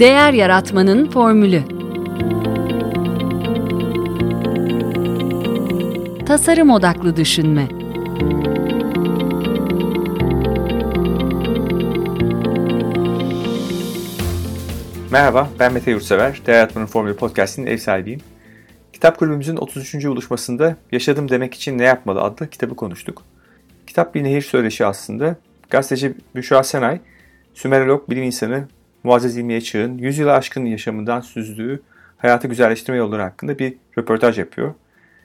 Değer Yaratmanın Formülü Tasarım Odaklı Düşünme Merhaba, ben Mete Yurtsever. Değer Yaratmanın Formülü Podcast'inin ev sahibiyim. Kitap kulübümüzün 33. buluşmasında Yaşadım Demek için Ne Yapmalı adlı kitabı konuştuk. Kitap bir nehir söyleşi aslında. Gazeteci Büşra Senay, Sümerolog bilim insanı Muazzez İlmiye Çığ'ın 100 yılı aşkın yaşamından süzdüğü hayatı güzelleştirme yolları hakkında bir röportaj yapıyor.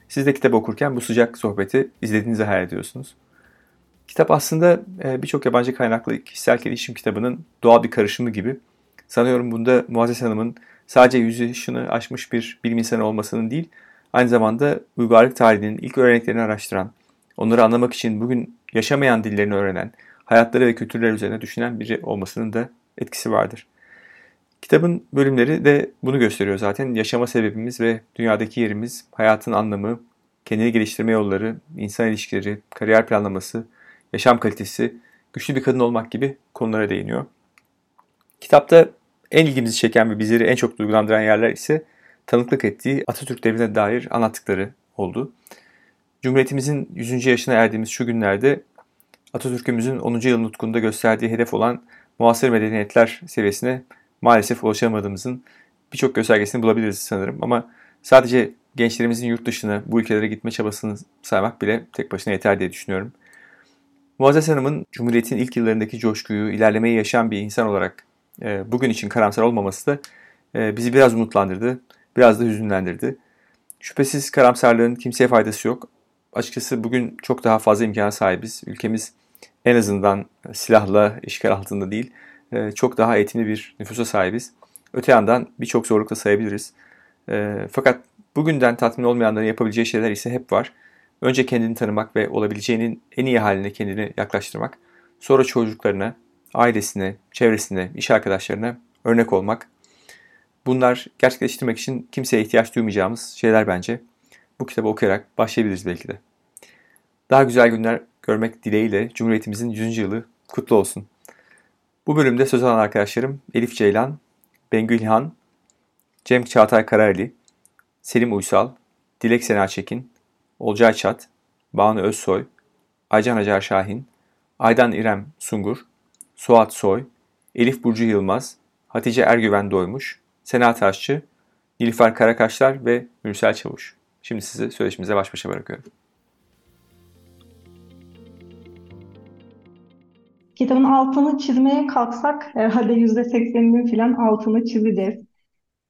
Siz de kitap okurken bu sıcak sohbeti izlediğinizi hayal ediyorsunuz. Kitap aslında e, birçok yabancı kaynaklı kişisel gelişim kitabının doğal bir karışımı gibi. Sanıyorum bunda Muazzez Hanım'ın sadece 100 yaşını aşmış bir bilim insanı olmasının değil, aynı zamanda uygarlık tarihinin ilk örneklerini araştıran, onları anlamak için bugün yaşamayan dillerini öğrenen, hayatları ve kültürler üzerine düşünen biri olmasının da etkisi vardır. Kitabın bölümleri de bunu gösteriyor zaten. Yaşama sebebimiz ve dünyadaki yerimiz, hayatın anlamı, kendini geliştirme yolları, insan ilişkileri, kariyer planlaması, yaşam kalitesi, güçlü bir kadın olmak gibi konulara değiniyor. Kitapta en ilgimizi çeken ve bizleri en çok duygulandıran yerler ise tanıklık ettiği Atatürk devrine dair anlattıkları oldu. Cumhuriyetimizin 100. yaşına erdiğimiz şu günlerde Atatürk'ümüzün 10. yıl nutkunda gösterdiği hedef olan muasır medeniyetler seviyesine maalesef ulaşamadığımızın birçok göstergesini bulabiliriz sanırım. Ama sadece gençlerimizin yurt dışına, bu ülkelere gitme çabasını saymak bile tek başına yeter diye düşünüyorum. Muazzez Hanım'ın Cumhuriyet'in ilk yıllarındaki coşkuyu, ilerlemeyi yaşayan bir insan olarak e, bugün için karamsar olmaması da e, bizi biraz umutlandırdı, biraz da hüzünlendirdi. Şüphesiz karamsarlığın kimseye faydası yok. Açıkçası bugün çok daha fazla imkana sahibiz. Ülkemiz en azından silahla işgal altında değil, e, çok daha eğitimli bir nüfusa sahibiz. Öte yandan birçok zorluk da sayabiliriz. E, fakat bugünden tatmin olmayanların yapabileceği şeyler ise hep var. Önce kendini tanımak ve olabileceğinin en iyi haline kendini yaklaştırmak. Sonra çocuklarına, ailesine, çevresine, iş arkadaşlarına örnek olmak. Bunlar gerçekleştirmek için kimseye ihtiyaç duymayacağımız şeyler bence. Bu kitabı okuyarak başlayabiliriz belki de. Daha güzel günler görmek dileğiyle Cumhuriyetimizin 100. yılı kutlu olsun. Bu bölümde söz alan arkadaşlarım Elif Ceylan, Bengül İlhan, Cem Çağatay Karayeli, Selim Uysal, Dilek Sena Çekin, Olcay Çat, Banu Özsoy, Aycan Acar Şahin, Aydan İrem Sungur, Suat Soy, Elif Burcu Yılmaz, Hatice Ergüven Doymuş, Sena Taşçı, Nilüfer Karakaşlar ve Mürsel Çavuş. Şimdi sizi söyleşimize baş başa bırakıyorum. Kitabın altını çizmeye kalksak herhalde yüzde sekseninin falan altını çizeceğiz.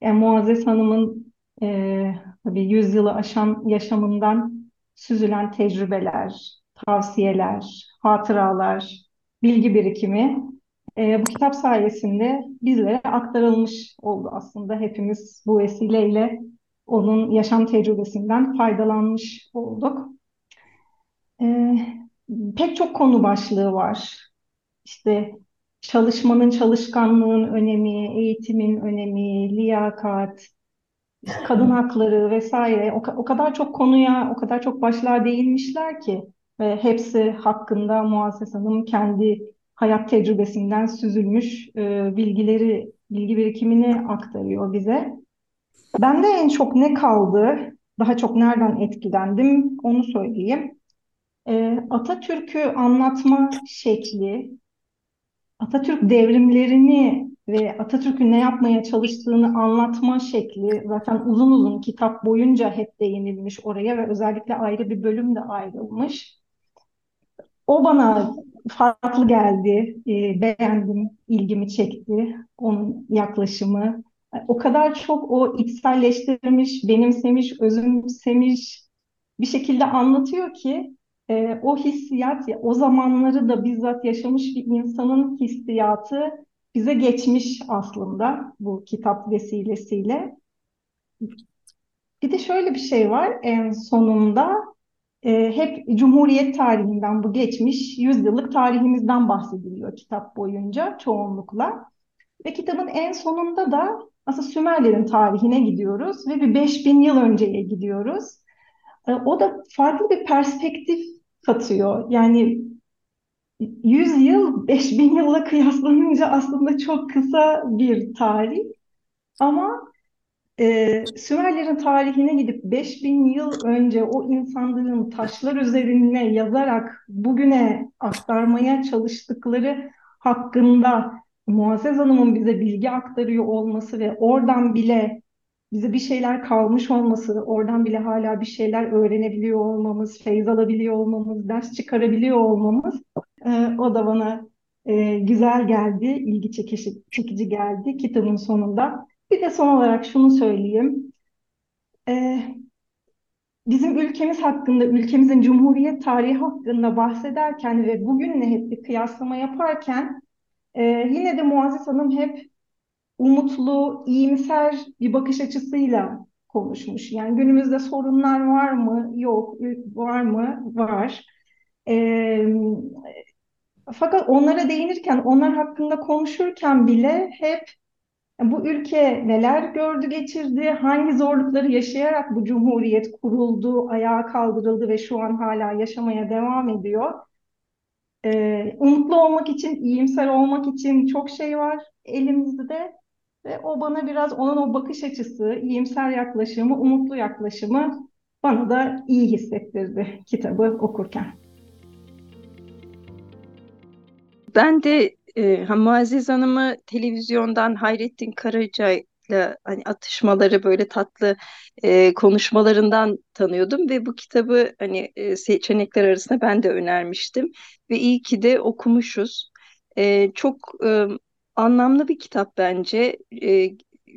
Yani Muazzez Hanım'ın e, tabii yüzyılı aşan yaşamından süzülen tecrübeler, tavsiyeler, hatıralar, bilgi birikimi e, bu kitap sayesinde bizlere aktarılmış oldu aslında. Hepimiz bu vesileyle onun yaşam tecrübesinden faydalanmış olduk. E, pek çok konu başlığı var işte çalışmanın, çalışkanlığın önemi, eğitimin önemi, liyakat, kadın hakları vesaire o, o kadar çok konuya, o kadar çok başlığa değinmişler ki ve hepsi hakkında Muazzez Hanım kendi hayat tecrübesinden süzülmüş e, bilgileri, bilgi birikimini aktarıyor bize. Ben de en çok ne kaldı, daha çok nereden etkilendim onu söyleyeyim. E, Atatürk'ü anlatma şekli, Atatürk devrimlerini ve Atatürk'ün ne yapmaya çalıştığını anlatma şekli zaten uzun uzun kitap boyunca hep değinilmiş oraya ve özellikle ayrı bir bölüm de ayrılmış. O bana farklı geldi, e, beğendim, ilgimi çekti onun yaklaşımı. O kadar çok o içselleştirmiş, benimsemiş, özümsemiş bir şekilde anlatıyor ki e, o hissiyat, o zamanları da bizzat yaşamış bir insanın hissiyatı bize geçmiş aslında bu kitap vesilesiyle. Bir de şöyle bir şey var en sonunda e, hep Cumhuriyet tarihinden bu geçmiş yüzyıllık tarihimizden bahsediliyor kitap boyunca çoğunlukla. Ve kitabın en sonunda da aslında Sümerlerin tarihine gidiyoruz ve bir 5000 yıl önceye gidiyoruz. E, o da farklı bir perspektif katıyor. Yani 100 yıl 5000 yılla kıyaslanınca aslında çok kısa bir tarih. Ama e, Sümerlerin tarihine gidip 5000 yıl önce o insanların taşlar üzerine yazarak bugüne aktarmaya çalıştıkları hakkında Muazzez Hanım'ın bize bilgi aktarıyor olması ve oradan bile bize bir şeyler kalmış olması, oradan bile hala bir şeyler öğrenebiliyor olmamız, feyz alabiliyor olmamız, ders çıkarabiliyor olmamız e, o da bana e, güzel geldi, ilgi çekici, çekici geldi kitabın sonunda. Bir de son olarak şunu söyleyeyim. E, bizim ülkemiz hakkında, ülkemizin Cumhuriyet tarihi hakkında bahsederken ve bugünle hep bir kıyaslama yaparken e, yine de Muazzez Hanım hep umutlu, iyimser bir bakış açısıyla konuşmuş. Yani günümüzde sorunlar var mı? Yok. Var mı? Var. E, fakat onlara değinirken, onlar hakkında konuşurken bile hep bu ülke neler gördü geçirdi, hangi zorlukları yaşayarak bu cumhuriyet kuruldu, ayağa kaldırıldı ve şu an hala yaşamaya devam ediyor. Ee, umutlu olmak için, iyimser olmak için çok şey var elimizde ve o bana biraz onun o bakış açısı, iyimser yaklaşımı, umutlu yaklaşımı bana da iyi hissettirdi kitabı okurken. Ben de e, Muazzez Hanım'ı televizyondan Hayrettin Karaca'yla hani atışmaları böyle tatlı e, konuşmalarından tanıyordum ve bu kitabı hani e, seçenekler arasında ben de önermiştim ve iyi ki de okumuşuz. E, çok e, anlamlı bir kitap bence. E,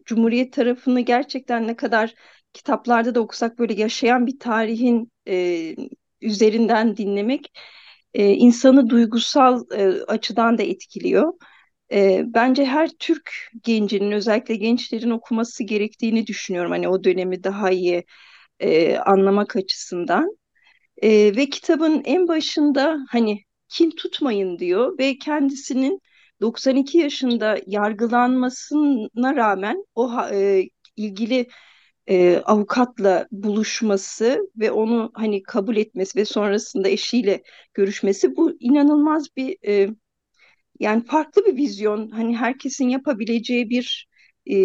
Cumhuriyet tarafını gerçekten ne kadar kitaplarda da okusak böyle yaşayan bir tarihin e, üzerinden dinlemek e, insanı duygusal e, açıdan da etkiliyor. E, bence her Türk gencinin özellikle gençlerin okuması gerektiğini düşünüyorum. Hani o dönemi daha iyi e, anlamak açısından. E, ve kitabın en başında hani kin tutmayın diyor ve kendisinin 92 yaşında yargılanmasına rağmen o e, ilgili e, avukatla buluşması ve onu hani kabul etmesi ve sonrasında eşiyle görüşmesi bu inanılmaz bir e, yani farklı bir vizyon hani herkesin yapabileceği bir e,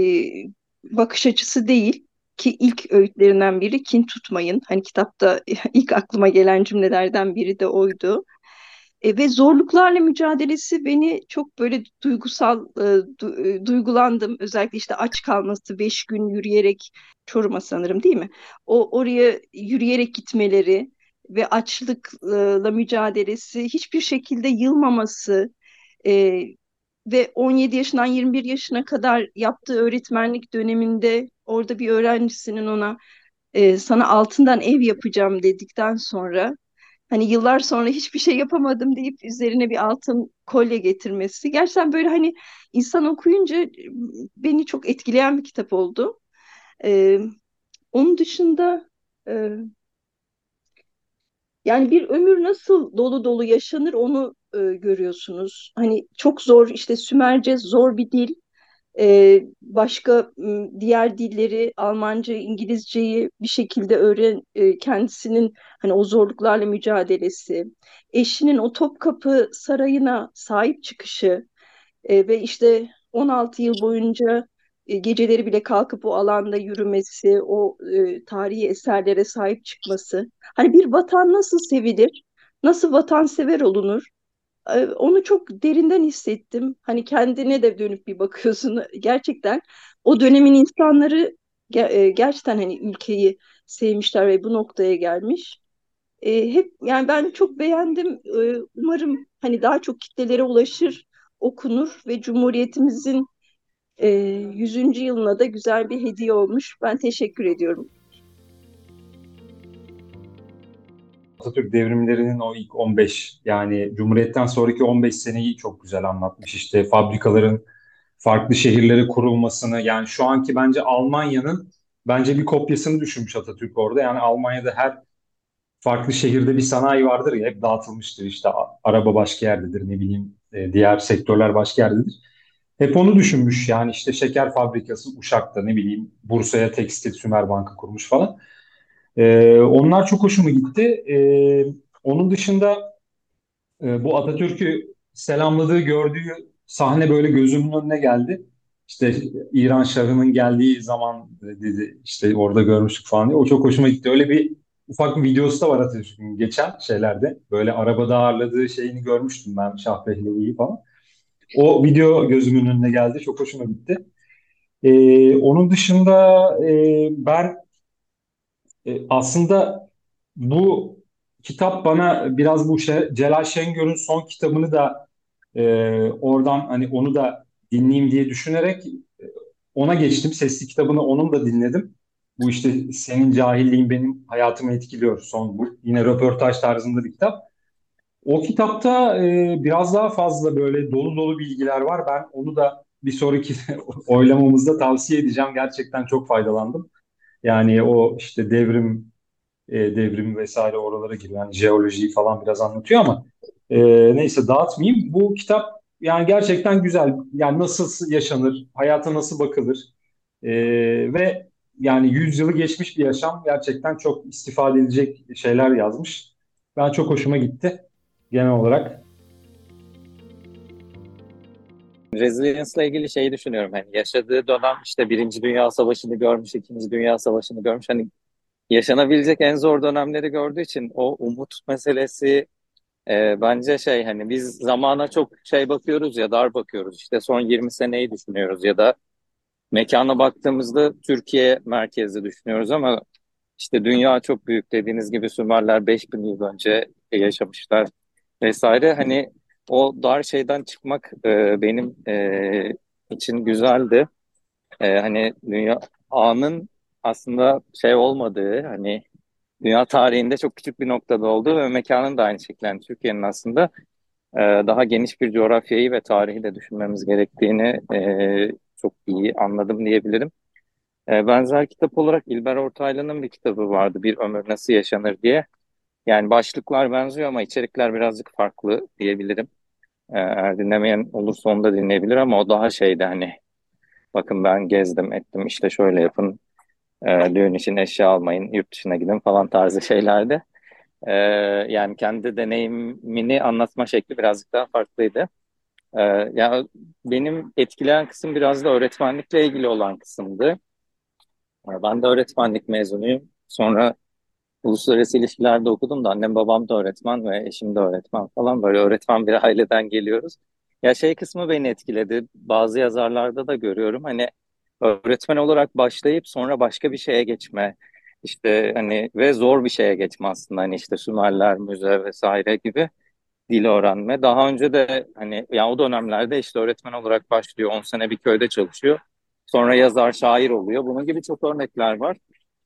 bakış açısı değil ki ilk öğütlerinden biri kin tutmayın hani kitapta ilk aklıma gelen cümlelerden biri de oydu. E, ve zorluklarla mücadelesi beni çok böyle duygusal e, du, e, duygulandım. Özellikle işte aç kalması, beş gün yürüyerek Çorum'a sanırım değil mi? O oraya yürüyerek gitmeleri ve açlıkla mücadelesi, hiçbir şekilde yılmaması e, ve 17 yaşından 21 yaşına kadar yaptığı öğretmenlik döneminde orada bir öğrencisinin ona e, sana altından ev yapacağım dedikten sonra hani yıllar sonra hiçbir şey yapamadım deyip üzerine bir altın kolye getirmesi. Gerçekten böyle hani insan okuyunca beni çok etkileyen bir kitap oldu. Ee, onun dışında e, yani bir ömür nasıl dolu dolu yaşanır onu e, görüyorsunuz. Hani çok zor işte Sümerce zor bir dil e, başka diğer dilleri Almanca, İngilizceyi bir şekilde öğren e, kendisinin hani o zorluklarla mücadelesi, eşinin o Topkapı Sarayı'na sahip çıkışı e, ve işte 16 yıl boyunca e, geceleri bile kalkıp o alanda yürümesi, o e, tarihi eserlere sahip çıkması. Hani bir vatan nasıl sevilir? Nasıl vatansever olunur? Ee, onu çok derinden hissettim. Hani kendine de dönüp bir bakıyorsun. Gerçekten o dönemin insanları e, gerçekten hani ülkeyi sevmişler ve bu noktaya gelmiş. E, hep yani ben çok beğendim. E, umarım hani daha çok kitlelere ulaşır, okunur ve Cumhuriyetimizin e, 100. yılına da güzel bir hediye olmuş. Ben teşekkür ediyorum. Atatürk devrimlerinin o ilk 15 yani Cumhuriyet'ten sonraki 15 seneyi çok güzel anlatmış. İşte fabrikaların farklı şehirlere kurulmasını yani şu anki bence Almanya'nın bence bir kopyasını düşünmüş Atatürk orada. Yani Almanya'da her farklı şehirde bir sanayi vardır ya hep dağıtılmıştır işte araba başka yerdedir ne bileyim e, diğer sektörler başka yerdedir. Hep onu düşünmüş yani işte şeker fabrikası Uşak'ta ne bileyim Bursa'ya tekstil Sümer Bankı kurmuş falan. Ee, onlar çok hoşuma gitti. Ee, onun dışında e, bu Atatürk'ü selamladığı, gördüğü sahne böyle gözümün önüne geldi. İşte İran Şahı'nın geldiği zaman dedi işte orada görmüştük falan diye. O çok hoşuma gitti. Öyle bir ufak bir videosu da var Atatürk'ün geçen şeylerde. Böyle arabada ağırladığı şeyini görmüştüm ben Şah Pehlevi'yi falan. O video gözümün önüne geldi. Çok hoşuma gitti. Ee, onun dışında e, ben e, aslında bu kitap bana biraz bu şey, Celal Şengör'ün son kitabını da e, oradan hani onu da dinleyeyim diye düşünerek e, ona geçtim. Sesli kitabını onun da dinledim. Bu işte senin cahilliğin benim hayatımı etkiliyor son bu. Yine röportaj tarzında bir kitap. O kitapta e, biraz daha fazla böyle dolu dolu bilgiler var. Ben onu da bir sonraki oylamamızda tavsiye edeceğim. Gerçekten çok faydalandım. Yani o işte devrim e, devrim vesaire oralara giriyor. Yani jeolojiyi falan biraz anlatıyor ama e, neyse dağıtmayayım. Bu kitap yani gerçekten güzel. Yani nasıl yaşanır, hayata nasıl bakılır e, ve yani yüzyılı geçmiş bir yaşam gerçekten çok istifade edilecek şeyler yazmış. Ben çok hoşuma gitti genel olarak. Resilience ile ilgili şeyi düşünüyorum. Hani yaşadığı dönem işte Birinci Dünya Savaşı'nı görmüş, İkinci Dünya Savaşı'nı görmüş. Hani yaşanabilecek en zor dönemleri gördüğü için o umut meselesi e, bence şey hani biz zamana çok şey bakıyoruz ya dar bakıyoruz. İşte son 20 seneyi düşünüyoruz ya da mekana baktığımızda Türkiye merkezli düşünüyoruz ama işte dünya çok büyük dediğiniz gibi Sümerler 5000 yıl önce yaşamışlar vesaire. Hani o dar şeyden çıkmak e, benim e, için güzeldi. E, hani dünya anın aslında şey olmadığı hani dünya tarihinde çok küçük bir noktada olduğu ve mekanın da aynı şekilde yani Türkiye'nin aslında e, daha geniş bir coğrafyayı ve tarihi de düşünmemiz gerektiğini e, çok iyi anladım diyebilirim. E, benzer kitap olarak İlber Ortaylı'nın bir kitabı vardı Bir Ömür Nasıl Yaşanır diye. Yani başlıklar benziyor ama içerikler birazcık farklı diyebilirim. E, eğer dinlemeyen olursa onu da dinleyebilir ama o daha şeydi hani bakın ben gezdim ettim işte şöyle yapın e, düğün için eşya almayın, yurt dışına gidin falan tarzı şeylerdi. E, yani kendi deneyimini anlatma şekli birazcık daha farklıydı. E, ya benim etkileyen kısım biraz da öğretmenlikle ilgili olan kısımdı. Ben de öğretmenlik mezunuyum. Sonra uluslararası ilişkilerde okudum da annem babam da öğretmen ve eşim de öğretmen falan böyle öğretmen bir aileden geliyoruz. Ya şey kısmı beni etkiledi. Bazı yazarlarda da görüyorum. Hani öğretmen olarak başlayıp sonra başka bir şeye geçme işte hani ve zor bir şeye geçme aslında hani işte Sümerler, müze vesaire gibi dil öğrenme. Daha önce de hani ya o dönemlerde işte öğretmen olarak başlıyor 10 sene bir köyde çalışıyor. Sonra yazar, şair oluyor. Bunun gibi çok örnekler var.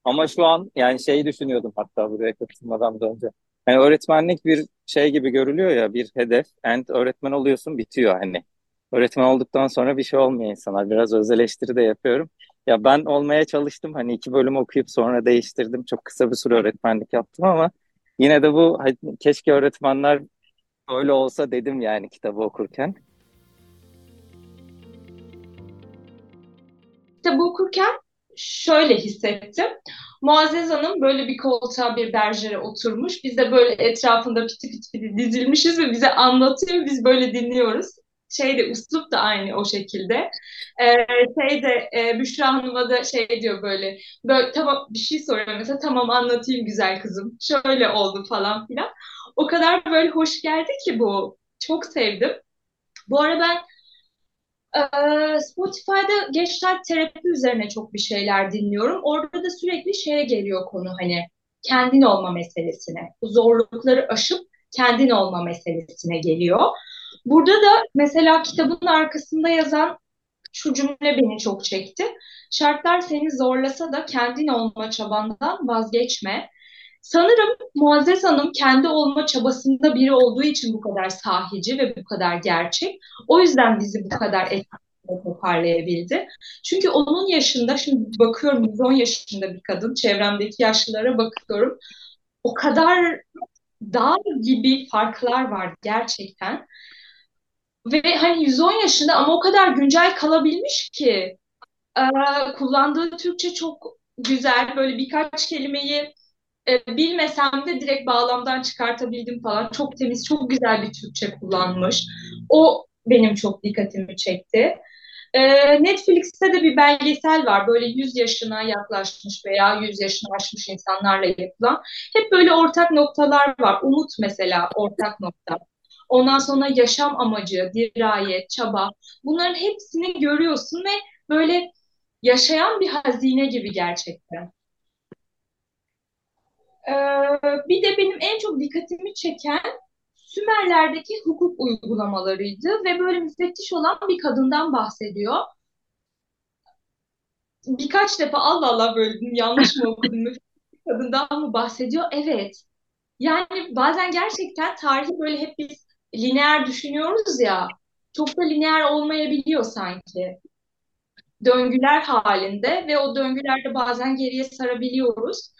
Ama şu an yani şeyi düşünüyordum hatta buraya katılmadan da önce. Yani öğretmenlik bir şey gibi görülüyor ya bir hedef. And öğretmen oluyorsun bitiyor hani. Öğretmen olduktan sonra bir şey olmuyor insanlar. Biraz öz eleştiri de yapıyorum. Ya ben olmaya çalıştım. Hani iki bölüm okuyup sonra değiştirdim. Çok kısa bir süre öğretmenlik yaptım ama yine de bu hani, keşke öğretmenler öyle olsa dedim yani kitabı okurken. Kitabı okurken şöyle hissettim. Muazzez Hanım böyle bir koltuğa bir berjere oturmuş. Biz de böyle etrafında piti piti piti dizilmişiz ve bize anlatıyor. Biz böyle dinliyoruz şey de üslup da aynı o şekilde. Ee, şey de e, Büşra Hanım'a da şey diyor böyle, böyle tamam bir şey soruyor mesela tamam anlatayım güzel kızım. Şöyle oldu falan filan. O kadar böyle hoş geldi ki bu. Çok sevdim. Bu arada ben e, Spotify'da gençler terapi üzerine çok bir şeyler dinliyorum. Orada da sürekli şeye geliyor konu hani kendin olma meselesine. Zorlukları aşıp kendin olma meselesine geliyor. Burada da mesela kitabın arkasında yazan şu cümle beni çok çekti. Şartlar seni zorlasa da kendin olma çabandan vazgeçme. Sanırım Muazzez Hanım kendi olma çabasında biri olduğu için bu kadar sahici ve bu kadar gerçek. O yüzden bizi bu kadar etkili toparlayabildi. Çünkü onun yaşında, şimdi bakıyorum 110 yaşında bir kadın, çevremdeki yaşlılara bakıyorum. O kadar dağ gibi farklar var gerçekten. Ve hani 110 yaşında ama o kadar güncel kalabilmiş ki kullandığı Türkçe çok güzel. Böyle birkaç kelimeyi E, bilmesem de direkt bağlamdan çıkartabildim falan. Çok temiz, çok güzel bir Türkçe kullanmış. O benim çok dikkatimi çekti. E, Netflix'te de bir belgesel var. Böyle 100 yaşına yaklaşmış veya 100 yaşını aşmış insanlarla yapılan. Hep böyle ortak noktalar var. Umut mesela ortak nokta. Ondan sonra yaşam amacı, dirayet, çaba. Bunların hepsini görüyorsun ve böyle yaşayan bir hazine gibi gerçekten. Ee, bir de benim en çok dikkatimi çeken Sümerlerdeki hukuk uygulamalarıydı ve böyle müfettiş olan bir kadından bahsediyor. Birkaç defa Allah Allah böyle yanlış mı okudum müfettiş kadından mı bahsediyor? Evet. Yani bazen gerçekten tarihi böyle hep biz lineer düşünüyoruz ya. Çok da lineer olmayabiliyor sanki. Döngüler halinde ve o döngülerde bazen geriye sarabiliyoruz.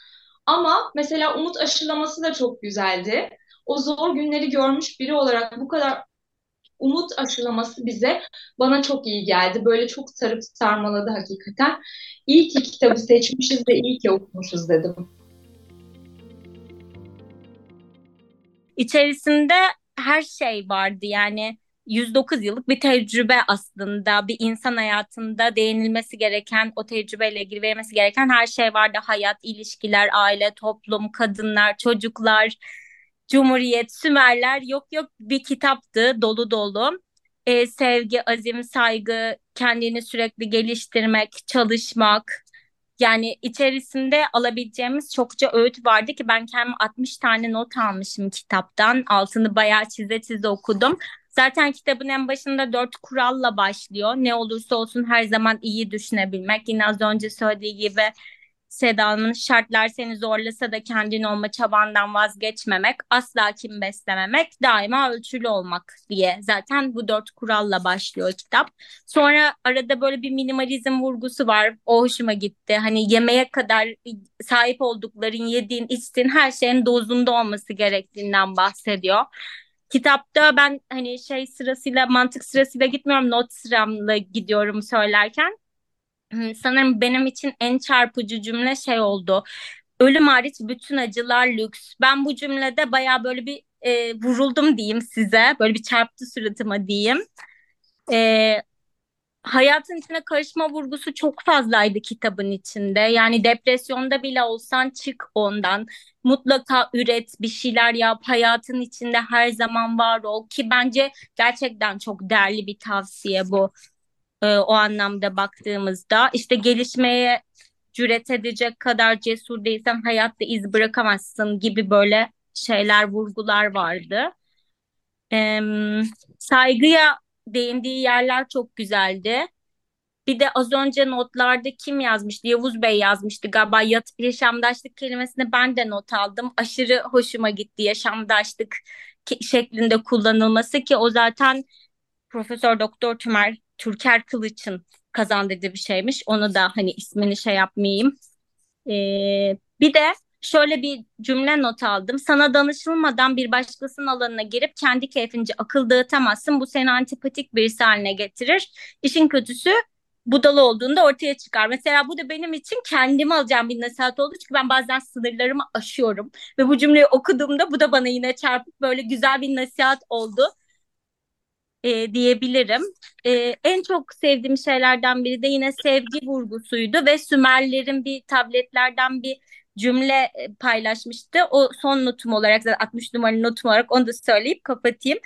Ama mesela umut aşılaması da çok güzeldi. O zor günleri görmüş biri olarak bu kadar umut aşılaması bize bana çok iyi geldi. Böyle çok sarıp sarmaladı hakikaten. İyi ki kitabı seçmişiz ve iyi ki okumuşuz dedim. İçerisinde her şey vardı yani 109 yıllık bir tecrübe aslında. Bir insan hayatında değinilmesi gereken o tecrübeyle ilgili verilmesi gereken her şey vardı. Hayat ilişkiler aile toplum kadınlar çocuklar Cumhuriyet Sümerler. Yok yok. Bir kitaptı dolu dolu. Ee, sevgi azim saygı kendini sürekli geliştirmek çalışmak. Yani içerisinde alabileceğimiz çokça öğüt vardı ki ben kendim 60 tane not almışım kitaptan. Altını bayağı çize çize okudum. Zaten kitabın en başında dört kuralla başlıyor. Ne olursa olsun her zaman iyi düşünebilmek. Yine az önce söylediği gibi Seda'nın şartlar seni zorlasa da kendin olma çabandan vazgeçmemek, asla kim beslememek, daima ölçülü olmak diye. Zaten bu dört kuralla başlıyor kitap. Sonra arada böyle bir minimalizm vurgusu var. O hoşuma gitti. Hani yemeğe kadar sahip oldukların, yediğin, içtiğin her şeyin dozunda olması gerektiğinden bahsediyor. Kitapta ben hani şey sırasıyla mantık sırasıyla gitmiyorum not sıramla gidiyorum söylerken. Sanırım benim için en çarpıcı cümle şey oldu. Ölüm hariç bütün acılar lüks. Ben bu cümlede baya böyle bir e, vuruldum diyeyim size. Böyle bir çarptı suratıma diyeyim. E, hayatın içine karışma vurgusu çok fazlaydı kitabın içinde. Yani depresyonda bile olsan çık ondan. Mutlaka üret, bir şeyler yap. Hayatın içinde her zaman var ol ki bence gerçekten çok değerli bir tavsiye bu. Ee, o anlamda baktığımızda işte gelişmeye cüret edecek kadar cesur değilsen hayatta iz bırakamazsın gibi böyle şeyler, vurgular vardı. Ee, saygıya değindiği yerler çok güzeldi. Bir de az önce notlarda kim yazmıştı? Yavuz Bey yazmıştı galiba. Yat, yaşamdaşlık kelimesini ben de not aldım. Aşırı hoşuma gitti yaşamdaşlık şeklinde kullanılması ki o zaten Profesör Doktor Tümer Türker Kılıç'ın kazandırdığı bir şeymiş. Onu da hani ismini şey yapmayayım. Ee, bir de şöyle bir cümle not aldım. Sana danışılmadan bir başkasının alanına girip kendi keyfince akıl dağıtamazsın. Bu seni antipatik birisi haline getirir. İşin kötüsü budala olduğunda ortaya çıkar. Mesela bu da benim için kendime alacağım bir nasihat oldu. Çünkü ben bazen sınırlarımı aşıyorum. Ve bu cümleyi okuduğumda bu da bana yine çarpıp böyle güzel bir nasihat oldu e, diyebilirim. E, en çok sevdiğim şeylerden biri de yine sevgi vurgusuydu ve Sümerlerin bir tabletlerden bir cümle e, paylaşmıştı. O son notum olarak zaten 60 numaralı notum olarak onu da söyleyip kapatayım.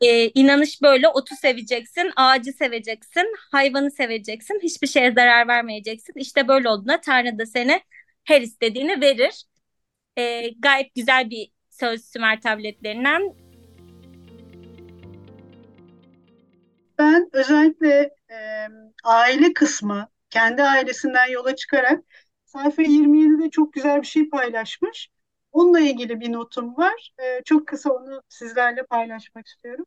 Ee, inanış böyle otu seveceksin, ağacı seveceksin, hayvanı seveceksin, hiçbir şeye zarar vermeyeceksin. İşte böyle olduğunda Tanrı da seni her istediğini verir. Ee, gayet güzel bir söz Sümer tabletlerinden ben özellikle e, aile kısmı, kendi ailesinden yola çıkarak sayfa 27'de çok güzel bir şey paylaşmış. Onunla ilgili bir notum var. E, çok kısa onu sizlerle paylaşmak istiyorum.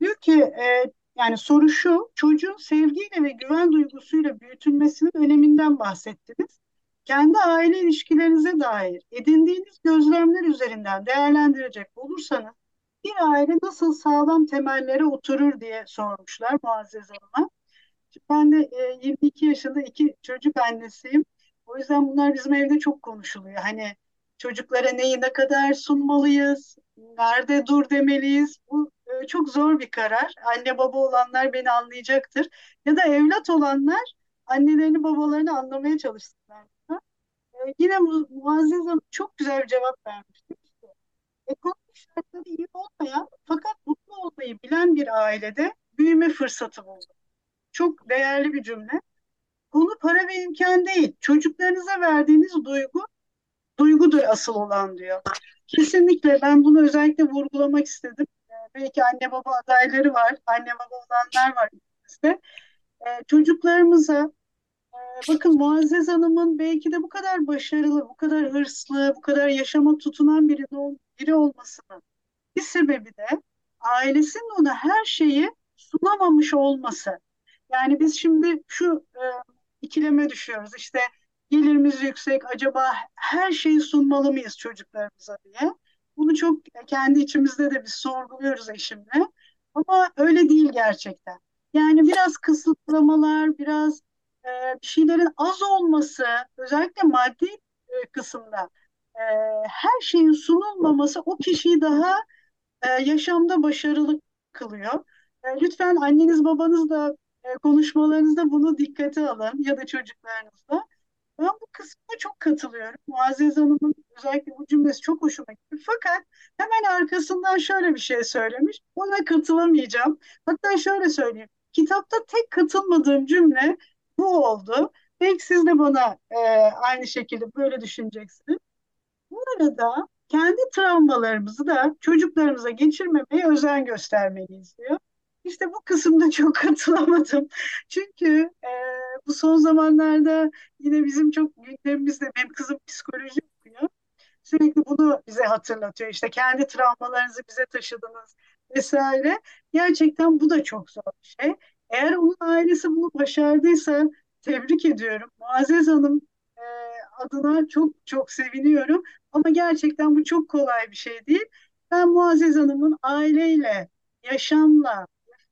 Diyor ki e, yani soru şu, çocuğun sevgiyle ve güven duygusuyla büyütülmesinin öneminden bahsettiniz. Kendi aile ilişkilerinize dair edindiğiniz gözlemler üzerinden değerlendirecek olursanız bir aile nasıl sağlam temellere oturur diye sormuşlar Muazzez Hanım'a. Ben de e, 22 yaşında iki çocuk annesiyim. O yüzden bunlar bizim evde çok konuşuluyor. Hani Çocuklara neyi ne kadar sunmalıyız? Nerede dur demeliyiz? Bu e, çok zor bir karar. Anne baba olanlar beni anlayacaktır. Ya da evlat olanlar annelerini babalarını anlamaya çalışsınlar. E, yine Mu Muazzez Hanım çok güzel bir cevap vermişti. Ekonomik şartları iyi olmayan fakat mutlu olmayı bilen bir ailede büyüme fırsatı buldu. Çok değerli bir cümle. Konu para ve imkan değil. Çocuklarınıza verdiğiniz duygu, duygudur asıl olan diyor. Kesinlikle ben bunu özellikle vurgulamak istedim. Ee, belki anne baba adayları var, anne baba olanlar var bizde. Ee, çocuklarımıza e, bakın Muazzez Hanım'ın belki de bu kadar başarılı, bu kadar hırslı, bu kadar yaşama tutunan biri, biri olmasının bir sebebi de ailesinin ona her şeyi sunamamış olması. Yani biz şimdi şu e, ikileme düşüyoruz. İşte gelirimiz yüksek, acaba her şeyi sunmalı mıyız çocuklarımıza diye. Bunu çok kendi içimizde de biz sorguluyoruz eşimle. Ama öyle değil gerçekten. Yani biraz kısıtlamalar, biraz e, bir şeylerin az olması, özellikle maddi e, kısımda e, her şeyin sunulmaması o kişiyi daha e, yaşamda başarılı kılıyor. E, lütfen anneniz babanız da konuşmalarınızda bunu dikkate alın ya da çocuklarınızla. Ben bu kısmına çok katılıyorum. Muazzez Hanım'ın özellikle bu cümlesi çok hoşuma gitti. Fakat hemen arkasından şöyle bir şey söylemiş. Ona katılamayacağım. Hatta şöyle söyleyeyim. Kitapta tek katılmadığım cümle bu oldu. Belki siz de bana e, aynı şekilde böyle düşüneceksiniz. Bu arada kendi travmalarımızı da çocuklarımıza geçirmemeye özen göstermeliyiz diyor. İşte bu kısımda çok katılamadım. Çünkü e, bu son zamanlarda yine bizim çok gündemimizde benim kızım psikoloji okuyor. Sürekli bunu bize hatırlatıyor. İşte kendi travmalarınızı bize taşıdınız vesaire. Gerçekten bu da çok zor bir şey. Eğer onun ailesi bunu başardıysa tebrik ediyorum. Muazzez Hanım e, adına çok çok seviniyorum. Ama gerçekten bu çok kolay bir şey değil. Ben Muazzez Hanım'ın aileyle, yaşamla,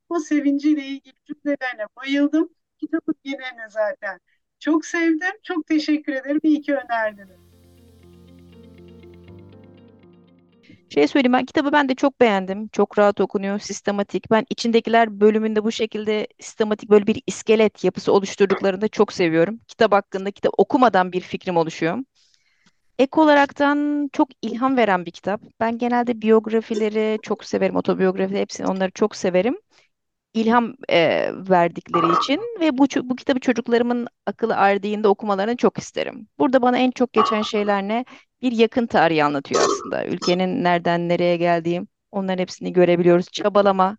o sevinciyle ilgili cümlelerine bayıldım. Kitabın geneline zaten. Çok sevdim. Çok teşekkür ederim. İyi ki önerdiniz. Şey söyleyeyim ben kitabı ben de çok beğendim. Çok rahat okunuyor, sistematik. Ben içindekiler bölümünde bu şekilde sistematik böyle bir iskelet yapısı oluşturduklarını da çok seviyorum. Kitap hakkında kitap okumadan bir fikrim oluşuyor. Ek olaraktan çok ilham veren bir kitap. Ben genelde biyografileri çok severim, otobiyografileri hepsini onları çok severim ilham e, verdikleri için ve bu bu kitabı çocuklarımın akıllı erdiğinde okumalarını çok isterim. Burada bana en çok geçen şeyler ne? Bir yakın tarihi anlatıyor aslında. Ülkenin nereden nereye geldiği, onların hepsini görebiliyoruz. Çabalama,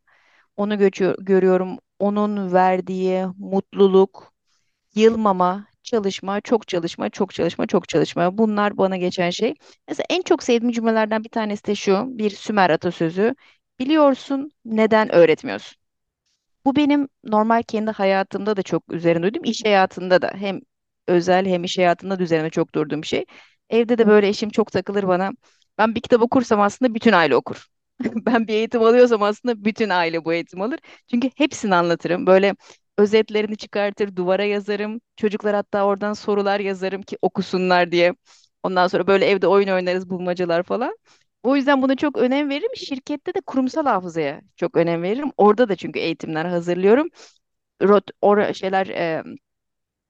onu göçüyor, görüyorum. Onun verdiği mutluluk, yılmama, çalışma, çok çalışma, çok çalışma, çok çalışma. Bunlar bana geçen şey. Mesela en çok sevdiğim cümlelerden bir tanesi de şu, bir Sümer atasözü. Biliyorsun, neden öğretmiyorsun? Bu benim normal kendi hayatımda da çok üzerine duydum. İş hayatında da hem özel hem iş hayatında da üzerine çok durduğum şey. Evde de böyle eşim çok takılır bana. Ben bir kitap okursam aslında bütün aile okur. Ben bir eğitim alıyorsam aslında bütün aile bu eğitim alır. Çünkü hepsini anlatırım. Böyle özetlerini çıkartır, duvara yazarım. Çocuklar hatta oradan sorular yazarım ki okusunlar diye. Ondan sonra böyle evde oyun oynarız, bulmacalar falan. O yüzden buna çok önem veririm. Şirkette de kurumsal hafızaya çok önem veririm. Orada da çünkü eğitimler hazırlıyorum. Rot, or şeyler e,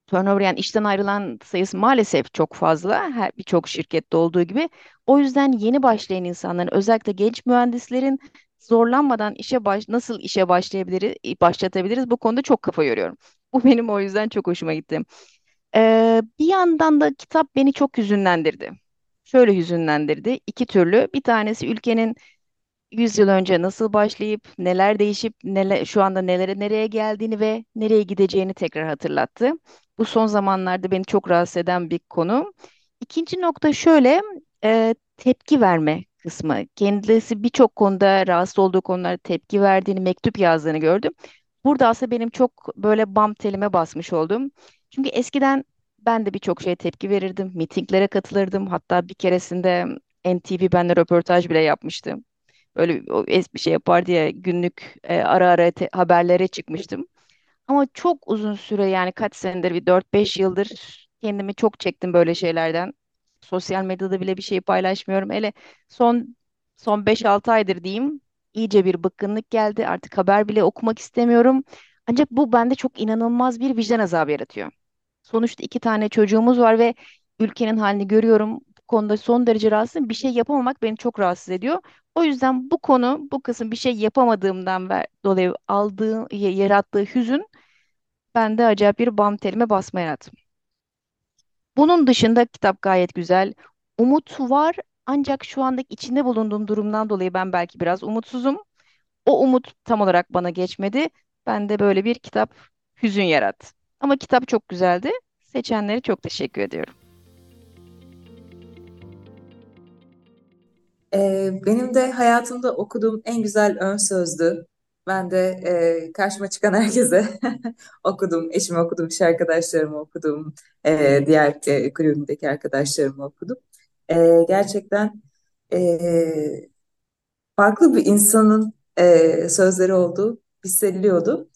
turnover yani işten ayrılan sayısı maalesef çok fazla. Her birçok şirkette olduğu gibi. O yüzden yeni başlayan insanların özellikle genç mühendislerin zorlanmadan işe baş nasıl işe başlayabiliriz, başlatabiliriz bu konuda çok kafa yoruyorum. Bu benim o yüzden çok hoşuma gitti. Ee, bir yandan da kitap beni çok hüzünlendirdi şöyle hüzünlendirdi. İki türlü. Bir tanesi ülkenin 100 yıl önce nasıl başlayıp neler değişip neler, şu anda nelere nereye geldiğini ve nereye gideceğini tekrar hatırlattı. Bu son zamanlarda beni çok rahatsız eden bir konu. İkinci nokta şöyle e, tepki verme kısmı. Kendisi birçok konuda rahatsız olduğu konularda tepki verdiğini, mektup yazdığını gördüm. Burada aslında benim çok böyle bam telime basmış oldum. Çünkü eskiden ben de birçok şeye tepki verirdim. Mitinglere katılırdım. Hatta bir keresinde NTV benimle röportaj bile yapmıştı. Böyle bir şey yapar diye günlük e, ara ara te- haberlere çıkmıştım. Ama çok uzun süre yani kaç senedir bir 4-5 yıldır kendimi çok çektim böyle şeylerden. Sosyal medyada bile bir şey paylaşmıyorum. Hele son son beş altı aydır diyeyim iyice bir bıkkınlık geldi. Artık haber bile okumak istemiyorum. Ancak bu bende çok inanılmaz bir vicdan azabı yaratıyor. Sonuçta iki tane çocuğumuz var ve ülkenin halini görüyorum. Bu konuda son derece rahatsızım. Bir şey yapamamak beni çok rahatsız ediyor. O yüzden bu konu, bu kısım bir şey yapamadığımdan dolayı aldığı, yarattığı hüzün bende acayip bir bam telime basma yarattı. Bunun dışında kitap gayet güzel. Umut var ancak şu andaki içinde bulunduğum durumdan dolayı ben belki biraz umutsuzum. O umut tam olarak bana geçmedi. Ben de böyle bir kitap hüzün yarattı. Ama kitap çok güzeldi. Seçenlere çok teşekkür ediyorum. Ee, benim de hayatımda okuduğum en güzel ön sözdü. Ben de e, karşıma çıkan herkese okudum. Eşimi okudum, iş arkadaşlarımı okudum. E, diğer e, kulübümdeki arkadaşlarımı okudum. E, gerçekten e, farklı bir insanın e, sözleri olduğu hissediliyordu.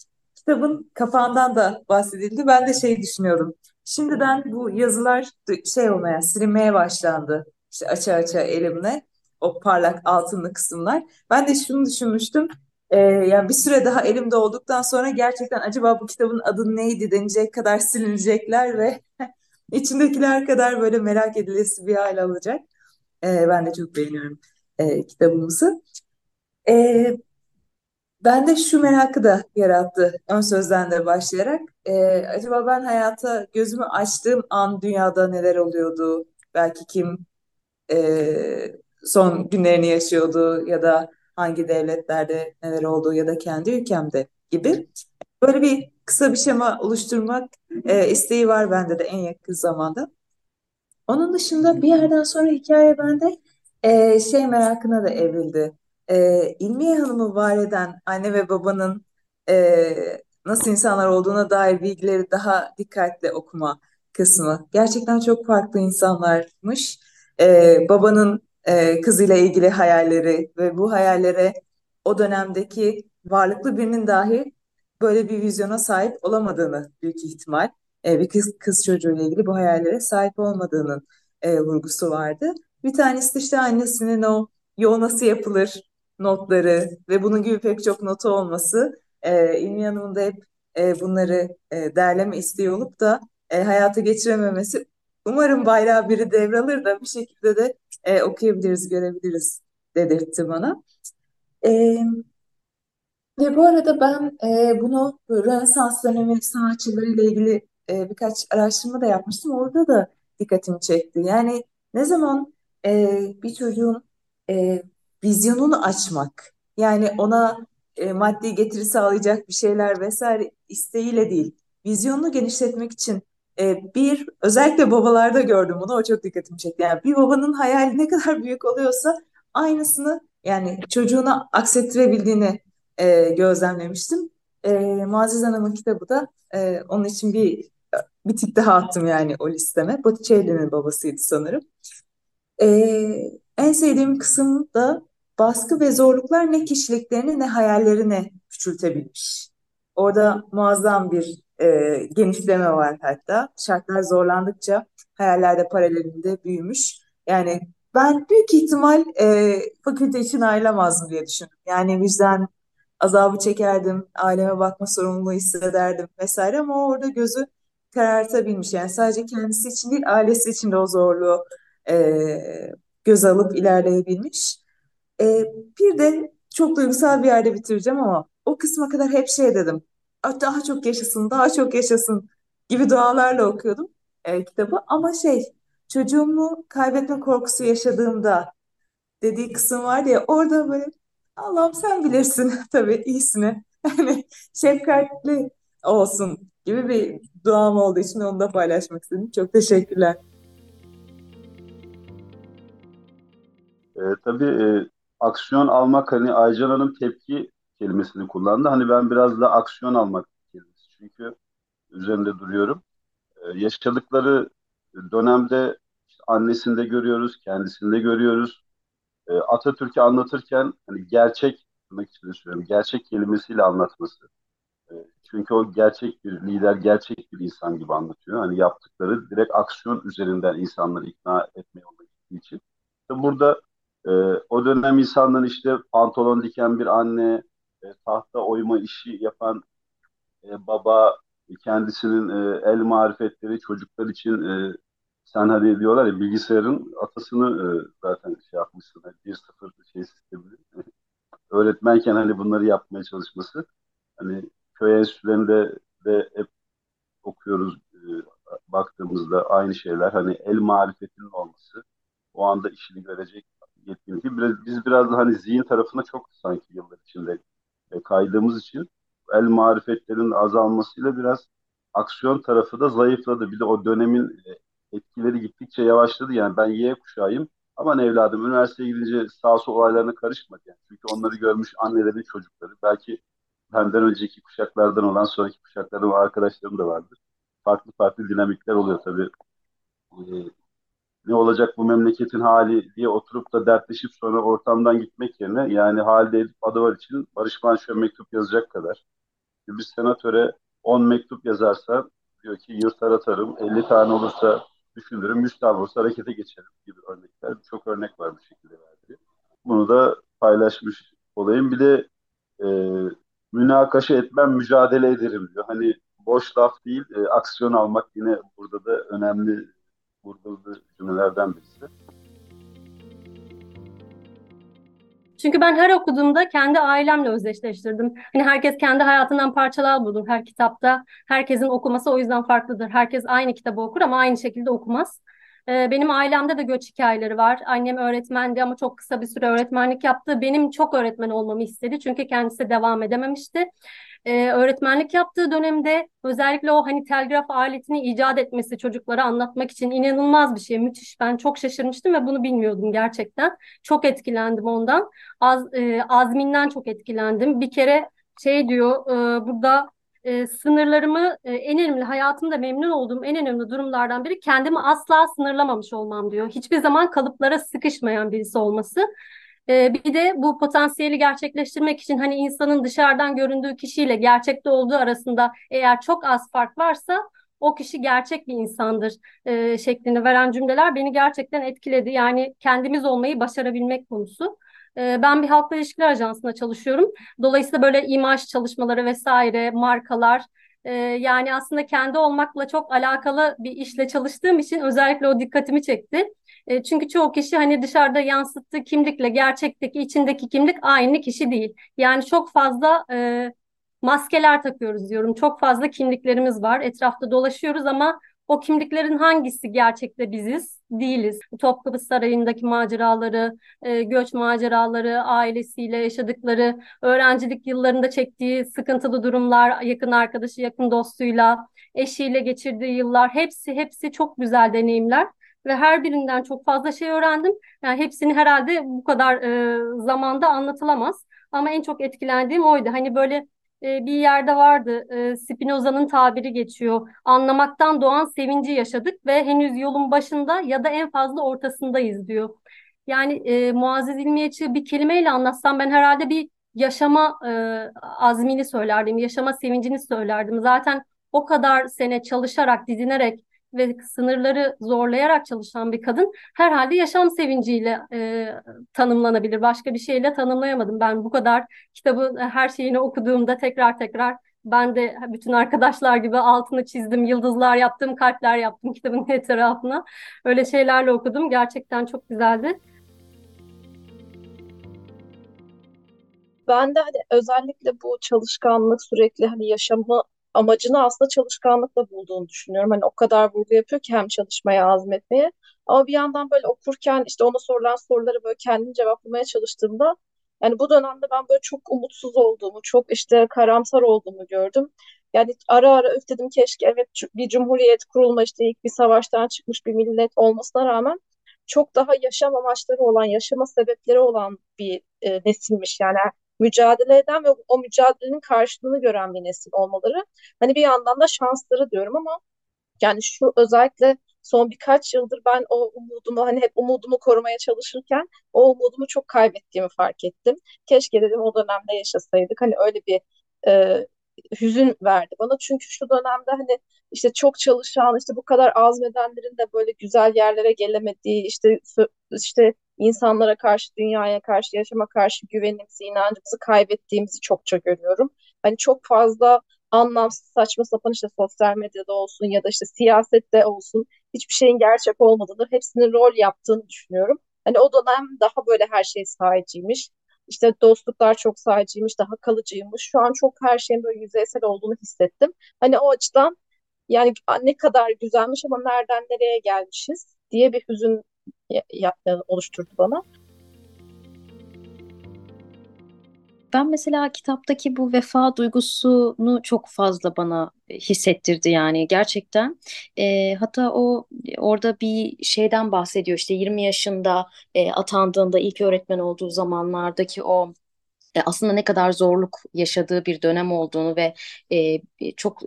Kitabın kapağından da bahsedildi. Ben de şey düşünüyordum. Şimdiden bu yazılar şey olmaya, silinmeye başlandı. İşte aça aça elimle o parlak altınlı kısımlar. Ben de şunu düşünmüştüm. Ee, yani bir süre daha elimde olduktan sonra gerçekten acaba bu kitabın adı neydi denecek kadar silinecekler ve içindekiler kadar böyle merak edilesi bir hal alacak. Ee, ben de çok beğeniyorum e, kitabımızı. Ee, ben de şu merakı da yarattı ön sözden de başlayarak. Ee, acaba ben hayata gözümü açtığım an dünyada neler oluyordu? Belki kim e, son günlerini yaşıyordu ya da hangi devletlerde neler olduğu ya da kendi ülkemde gibi. Böyle bir kısa bir şema oluşturmak e, isteği var bende de en yakın zamanda. Onun dışında bir yerden sonra hikaye bende e, şey merakına da evrildi. E, İlmiye Hanım'ı var eden anne ve babanın e, nasıl insanlar olduğuna dair bilgileri daha dikkatli okuma kısmı. Gerçekten çok farklı insanlarmış. E, babanın e, kızıyla ilgili hayalleri ve bu hayallere o dönemdeki varlıklı birinin dahi böyle bir vizyona sahip olamadığını büyük ihtimal e, bir kız, kız çocuğuyla ilgili bu hayallere sahip olmadığının e, vurgusu vardı. Bir tanesi de işte annesinin o yol nasıl yapılır notları ve bunun gibi pek çok notu olması e, İlmi Hanım'ın da hep e, bunları e, derleme isteği olup da e, hayata geçirememesi umarım bayrağı biri devralır da bir şekilde de e, okuyabiliriz, görebiliriz dedirtti bana. E, ve bu arada ben e, bunu Rönesans dönemi sanatçılarıyla ilgili e, birkaç araştırma da yapmıştım. Orada da dikkatimi çekti. Yani ne zaman e, bir çocuğun e, vizyonunu açmak, yani ona e, maddi getiri sağlayacak bir şeyler vesaire isteğiyle değil, vizyonunu genişletmek için e, bir özellikle babalarda gördüm bunu, o çok dikkatimi çekti. Yani bir babanın hayali ne kadar büyük oluyorsa aynısını yani çocuğuna aksettirebildiğini e, gözlemlemiştim. E, Muazzez Hanım'ın kitabı da e, onun için bir bir tık daha attım yani o listeme. Botticelli'nin babasıydı sanırım. E, en sevdiğim kısım da baskı ve zorluklar ne kişiliklerini ne hayallerini küçültebilmiş. Orada muazzam bir e, genişleme var hatta. Şartlar zorlandıkça hayaller de paralelinde büyümüş. Yani ben büyük ihtimal e, fakülte için ayrılamazdım diye düşündüm. Yani vicdan azabı çekerdim, aileme bakma sorumluluğu hissederdim vesaire ama orada gözü karartabilmiş. Yani sadece kendisi için değil, ailesi için de o zorluğu e, göz alıp ilerleyebilmiş. E, bir de çok duygusal bir yerde bitireceğim ama o kısma kadar hep şey dedim. Daha çok yaşasın, daha çok yaşasın gibi dualarla okuyordum e, kitabı. Ama şey, çocuğumu kaybetme korkusu yaşadığımda dediği kısım var ya orada böyle Allah'ım sen bilirsin tabii iyisini. Yani şefkatli olsun gibi bir duam olduğu için onu da paylaşmak istedim. Çok teşekkürler. E, tabii e, aksiyon almak hani Aycan Hanım tepki kelimesini kullandı. Hani ben biraz da aksiyon almak kelimesi. Çünkü üzerinde duruyorum. E, yaşadıkları dönemde işte annesinde görüyoruz, kendisinde görüyoruz. E, Atatürk'ü anlatırken hani gerçek demek için söylüyorum. Gerçek kelimesiyle anlatması. E, E, çünkü o gerçek bir lider, gerçek bir insan gibi anlatıyor. Hani yaptıkları direkt aksiyon üzerinden insanları ikna etme yoluna için. İşte burada e, o dönem insanların işte pantolon diken bir anne, e, tahta oyma işi yapan e, baba, kendisinin e, el marifetleri çocuklar için e, sen hani diyorlar ya bilgisayarın atasını e, zaten şey yapmışsın. Hani bir sıfır şey sistemini. Öğretmenken hani bunları yapmaya çalışması. Hani köy enstitülerinde de hep okuyoruz e, baktığımızda aynı şeyler. Hani el marifetinin olması. O anda işini görecek yetkinlik. Biraz, biz biraz da hani zihin tarafına çok sanki yıllar içinde e, kaydığımız için el marifetlerin azalmasıyla biraz aksiyon tarafı da zayıfladı. Bir de o dönemin e, etkileri gittikçe yavaşladı. Yani ben Y kuşağıyım. Aman evladım üniversiteye gidince sağ sol olaylarına karışma. Yani. Çünkü onları görmüş annelerin çocukları. Belki benden önceki kuşaklardan olan sonraki kuşaklardan arkadaşlarım da vardır. Farklı farklı dinamikler oluyor tabii. Ne olacak bu memleketin hali diye oturup da dertleşip sonra ortamdan gitmek yerine yani halde edip adı var için Barış Manço mektup yazacak kadar. Bir senatöre 10 mektup yazarsa diyor ki yırtar atarım, 50 tane olursa düşünürüm, 100 tane olursa harekete geçerim gibi örnekler. Çok örnek var bu şekilde verdiği. Bunu da paylaşmış olayım. Bir de e, münakaşa etmem, mücadele ederim diyor. Hani boş laf değil, e, aksiyon almak yine burada da önemli vurguladığı cümlelerden birisi. Çünkü ben her okuduğumda kendi ailemle özdeşleştirdim. Hani herkes kendi hayatından parçalar bulur her kitapta. Herkesin okuması o yüzden farklıdır. Herkes aynı kitabı okur ama aynı şekilde okumaz. Ee, benim ailemde de göç hikayeleri var. Annem öğretmendi ama çok kısa bir süre öğretmenlik yaptı. Benim çok öğretmen olmamı istedi çünkü kendisi devam edememişti e, öğretmenlik yaptığı dönemde özellikle o hani telgraf aletini icat etmesi çocuklara anlatmak için inanılmaz bir şey. Müthiş. Ben çok şaşırmıştım ve bunu bilmiyordum gerçekten. Çok etkilendim ondan. Az, e, azminden çok etkilendim. Bir kere şey diyor e, burada e, sınırlarımı e, en önemli hayatımda memnun olduğum en önemli durumlardan biri kendimi asla sınırlamamış olmam diyor. Hiçbir zaman kalıplara sıkışmayan birisi olması. Ee, bir de bu potansiyeli gerçekleştirmek için hani insanın dışarıdan göründüğü kişiyle gerçekte olduğu arasında eğer çok az fark varsa o kişi gerçek bir insandır e, şeklinde veren cümleler beni gerçekten etkiledi. Yani kendimiz olmayı başarabilmek konusu. E, ben bir halkla ilişkiler ajansında çalışıyorum. Dolayısıyla böyle imaj çalışmaları vesaire, markalar e, yani aslında kendi olmakla çok alakalı bir işle çalıştığım için özellikle o dikkatimi çekti. E, çünkü çoğu kişi hani dışarıda yansıttığı kimlikle gerçekteki içindeki kimlik aynı kişi değil. Yani çok fazla e, maskeler takıyoruz diyorum. Çok fazla kimliklerimiz var. Etrafta dolaşıyoruz ama o kimliklerin hangisi gerçekte biziz? Değiliz. Topkapı Sarayı'ndaki maceraları, e, göç maceraları, ailesiyle yaşadıkları, öğrencilik yıllarında çektiği sıkıntılı durumlar, yakın arkadaşı, yakın dostuyla, eşiyle geçirdiği yıllar hepsi hepsi çok güzel deneyimler ve her birinden çok fazla şey öğrendim. Yani hepsini herhalde bu kadar e, zamanda anlatılamaz. Ama en çok etkilendiğim oydu. Hani böyle e, bir yerde vardı. E, Spinoza'nın tabiri geçiyor. Anlamaktan doğan sevinci yaşadık ve henüz yolun başında ya da en fazla ortasındayız diyor. Yani e, Muazzez İlmiyeç'i bir kelimeyle anlatsam ben herhalde bir yaşama e, azmini söylerdim, yaşama sevincini söylerdim. Zaten o kadar sene çalışarak, didinerek ve sınırları zorlayarak çalışan bir kadın herhalde yaşam sevinciyle e, tanımlanabilir. Başka bir şeyle tanımlayamadım. Ben bu kadar kitabı her şeyini okuduğumda tekrar tekrar ben de bütün arkadaşlar gibi altını çizdim, yıldızlar yaptım, kalpler yaptım kitabın etrafına. Öyle şeylerle okudum. Gerçekten çok güzeldi. Ben de hani özellikle bu çalışkanlık sürekli hani yaşamı amacını aslında çalışkanlıkla bulduğunu düşünüyorum. Hani o kadar vurgu yapıyor ki hem çalışmaya, azmetmeye. Ama bir yandan böyle okurken işte ona sorulan soruları böyle kendim cevaplamaya çalıştığımda yani bu dönemde ben böyle çok umutsuz olduğumu, çok işte karamsar olduğumu gördüm. Yani ara ara üf dedim keşke evet bir cumhuriyet kurulma işte ilk bir savaştan çıkmış bir millet olmasına rağmen çok daha yaşam amaçları olan, yaşama sebepleri olan bir e, nesilmiş. Yani mücadele eden ve o mücadelenin karşılığını gören bir nesil olmaları. Hani bir yandan da şansları diyorum ama yani şu özellikle son birkaç yıldır ben o umudumu hani hep umudumu korumaya çalışırken o umudumu çok kaybettiğimi fark ettim. Keşke dedim o dönemde yaşasaydık. Hani öyle bir e, hüzün verdi bana. Çünkü şu dönemde hani işte çok çalışan, işte bu kadar azmedenlerin de böyle güzel yerlere gelemediği, işte işte insanlara karşı, dünyaya karşı, yaşama karşı güvenimizi, inancımızı kaybettiğimizi çokça görüyorum. Hani çok fazla anlamsız, saçma sapan işte sosyal medyada olsun ya da işte siyasette olsun hiçbir şeyin gerçek olmadığını, hepsinin rol yaptığını düşünüyorum. Hani o dönem daha böyle her şey sadeciymiş. İşte dostluklar çok sadeciymiş, daha kalıcıymış. Şu an çok her şeyin böyle yüzeysel olduğunu hissettim. Hani o açıdan yani ne kadar güzelmiş ama nereden nereye gelmişiz diye bir hüzün oluşturdu bana. Ben mesela kitaptaki bu vefa duygusunu çok fazla bana hissettirdi yani gerçekten. E, hatta o orada bir şeyden bahsediyor işte 20 yaşında e, atandığında ilk öğretmen olduğu zamanlardaki o e, aslında ne kadar zorluk yaşadığı bir dönem olduğunu ve e, çok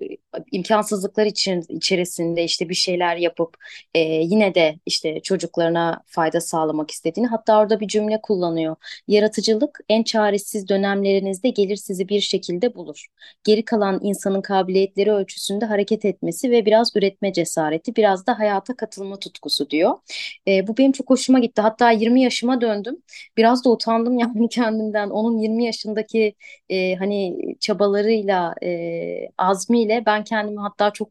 imkansızlıklar için içerisinde işte bir şeyler yapıp e, yine de işte çocuklarına fayda sağlamak istediğini hatta orada bir cümle kullanıyor. Yaratıcılık en çaresiz dönemlerinizde gelir sizi bir şekilde bulur. Geri kalan insanın kabiliyetleri ölçüsünde hareket etmesi ve biraz üretme cesareti, biraz da hayata katılma tutkusu diyor. E, bu benim çok hoşuma gitti. Hatta 20 yaşıma döndüm. Biraz da utandım yani kendimden. Onun 20 yaşındaki e, hani çabalarıyla, e, azmiyle ben kendimi hatta çok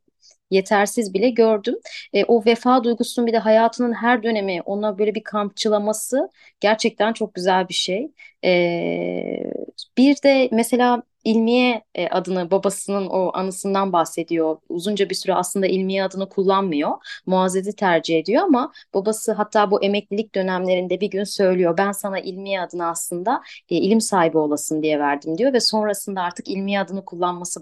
yetersiz bile gördüm. E, o vefa duygusunun bir de hayatının her dönemi ona böyle bir kampçılaması gerçekten çok güzel bir şey. E, bir de mesela İlmiye e, adını babasının o anısından bahsediyor. Uzunca bir süre aslında İlmiye adını kullanmıyor. Muazzez'i tercih ediyor ama babası hatta bu emeklilik dönemlerinde bir gün söylüyor. Ben sana İlmiye adını aslında e, ilim sahibi olasın diye verdim diyor ve sonrasında artık İlmiye adını kullanması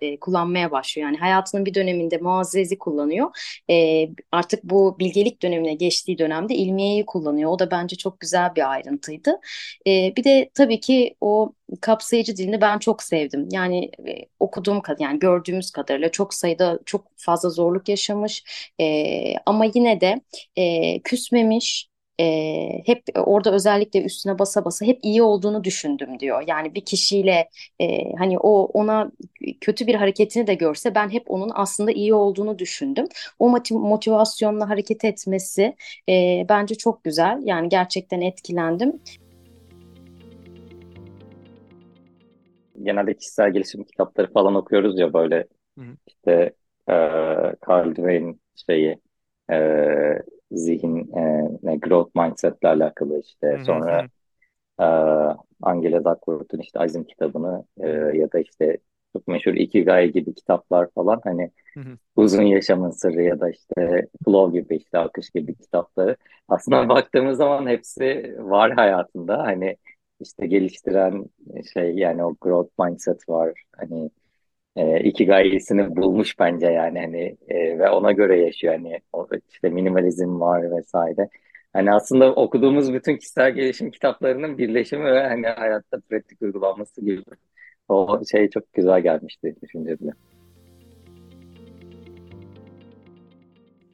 e, kullanmaya başlıyor. Yani hayatının bir döneminde Muazzez'i kullanıyor. E, artık bu bilgelik dönemine geçtiği dönemde İlmiye'yi kullanıyor. O da bence çok güzel bir ayrıntıydı. E, bir de tabii ki o kapsayıcı dilini ben çok sevdim. Yani e, okuduğum kadar yani gördüğümüz kadarıyla çok sayıda çok fazla zorluk yaşamış e, ama yine de e, küsmemiş. E, hep orada özellikle üstüne basa basa hep iyi olduğunu düşündüm diyor. Yani bir kişiyle e, hani o ona kötü bir hareketini de görse ben hep onun aslında iyi olduğunu düşündüm. O motivasyonla hareket etmesi e, bence çok güzel. Yani gerçekten etkilendim. Genelde kişisel gelişim kitapları falan okuyoruz ya böyle hı hı. işte e, Carl Dweck'in şeyi e, zihin e, ne, growth mindset'le alakalı işte hı hı. sonra e, Angela Duckworth'un işte Azim kitabını e, ya da işte çok meşhur Ikigai gibi kitaplar falan hani hı hı. uzun yaşamın sırrı ya da işte Flow gibi işte akış gibi kitapları aslında baktığımız zaman hepsi var hayatında hani işte geliştiren şey yani o growth mindset var. Hani e, ikigai'sini bulmuş bence yani hani e, ve ona göre yaşıyor hani işte minimalizm var vesaire. Hani aslında okuduğumuz bütün kişisel gelişim kitaplarının birleşimi ve hani hayatta pratik uygulanması gibi. O şey çok güzel gelmişti düşünceli.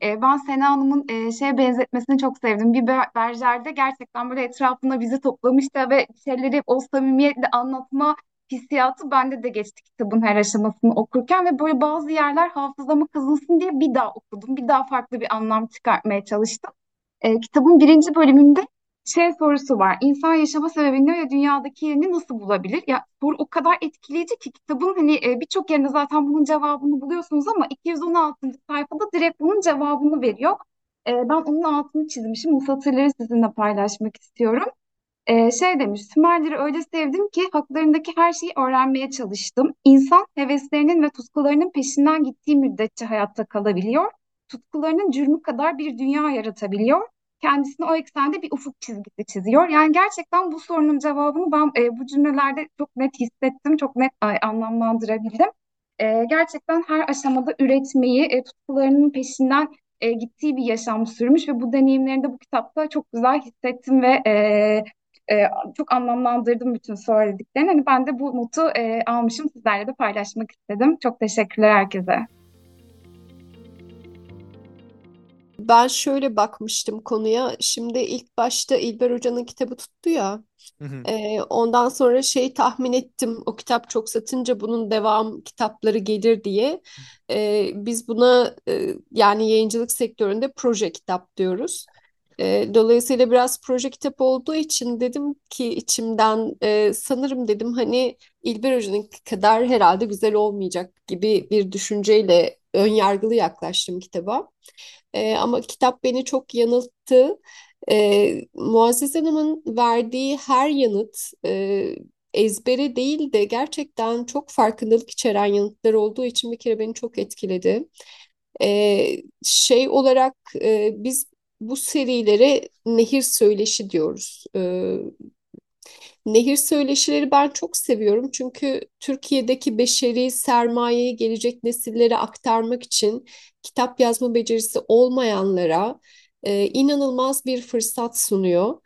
E, ben Sena Hanım'ın e, şeye benzetmesini çok sevdim. Bir berjerde gerçekten böyle etrafında bizi toplamıştı ve şeyleri o samimiyetle anlatma hissiyatı bende de geçti kitabın her aşamasını okurken ve böyle bazı yerler hafızama kazınsın diye bir daha okudum. Bir daha farklı bir anlam çıkartmaya çalıştım. E, kitabın birinci bölümünde şey sorusu var. İnsan yaşama sebebini ve dünyadaki yerini nasıl bulabilir? Ya soru o kadar etkileyici ki kitabın hani e, birçok yerinde zaten bunun cevabını buluyorsunuz ama 216. sayfada direkt bunun cevabını veriyor. E, ben onun altını çizmişim. Bu satırları sizinle paylaşmak istiyorum. E, şey demiş, Sümerleri öyle sevdim ki haklarındaki her şeyi öğrenmeye çalıştım. İnsan heveslerinin ve tutkularının peşinden gittiği müddetçe hayatta kalabiliyor. Tutkularının cürmü kadar bir dünya yaratabiliyor kendisine o eksende bir ufuk çizgisi çiziyor. Yani gerçekten bu sorunun cevabını ben e, bu cümlelerde çok net hissettim, çok net e, anlamlandırabildim. E, gerçekten her aşamada üretmeyi, e, tutkularının peşinden e, gittiği bir yaşam sürmüş ve bu deneyimlerini de bu kitapta çok güzel hissettim ve e, e, çok anlamlandırdım bütün söylediklerini. Hani ben de bu notu e, almışım, sizlerle de paylaşmak istedim. Çok teşekkürler herkese. Ben şöyle bakmıştım konuya. Şimdi ilk başta İlber Hoca'nın kitabı tuttu ya. Hı hı. Ee, ondan sonra şey tahmin ettim. O kitap çok satınca bunun devam kitapları gelir diye. Ee, biz buna e, yani yayıncılık sektöründe proje kitap diyoruz. Ee, dolayısıyla biraz proje kitap olduğu için dedim ki içimden e, sanırım dedim hani İlber Hoca'nın kadar herhalde güzel olmayacak gibi bir düşünceyle ön yargılı yaklaştım kitaba. Ee, ama kitap beni çok yanılttı. Ee, Muazzez Hanım'ın verdiği her yanıt e, ezbere değil de gerçekten çok farkındalık içeren yanıtlar olduğu için bir kere beni çok etkiledi. Ee, şey olarak e, biz bu serilere nehir söyleşi diyoruz. Ee, Nehir söyleşileri ben çok seviyorum çünkü Türkiye'deki beşeri sermayeyi gelecek nesillere aktarmak için kitap yazma becerisi olmayanlara e, inanılmaz bir fırsat sunuyor.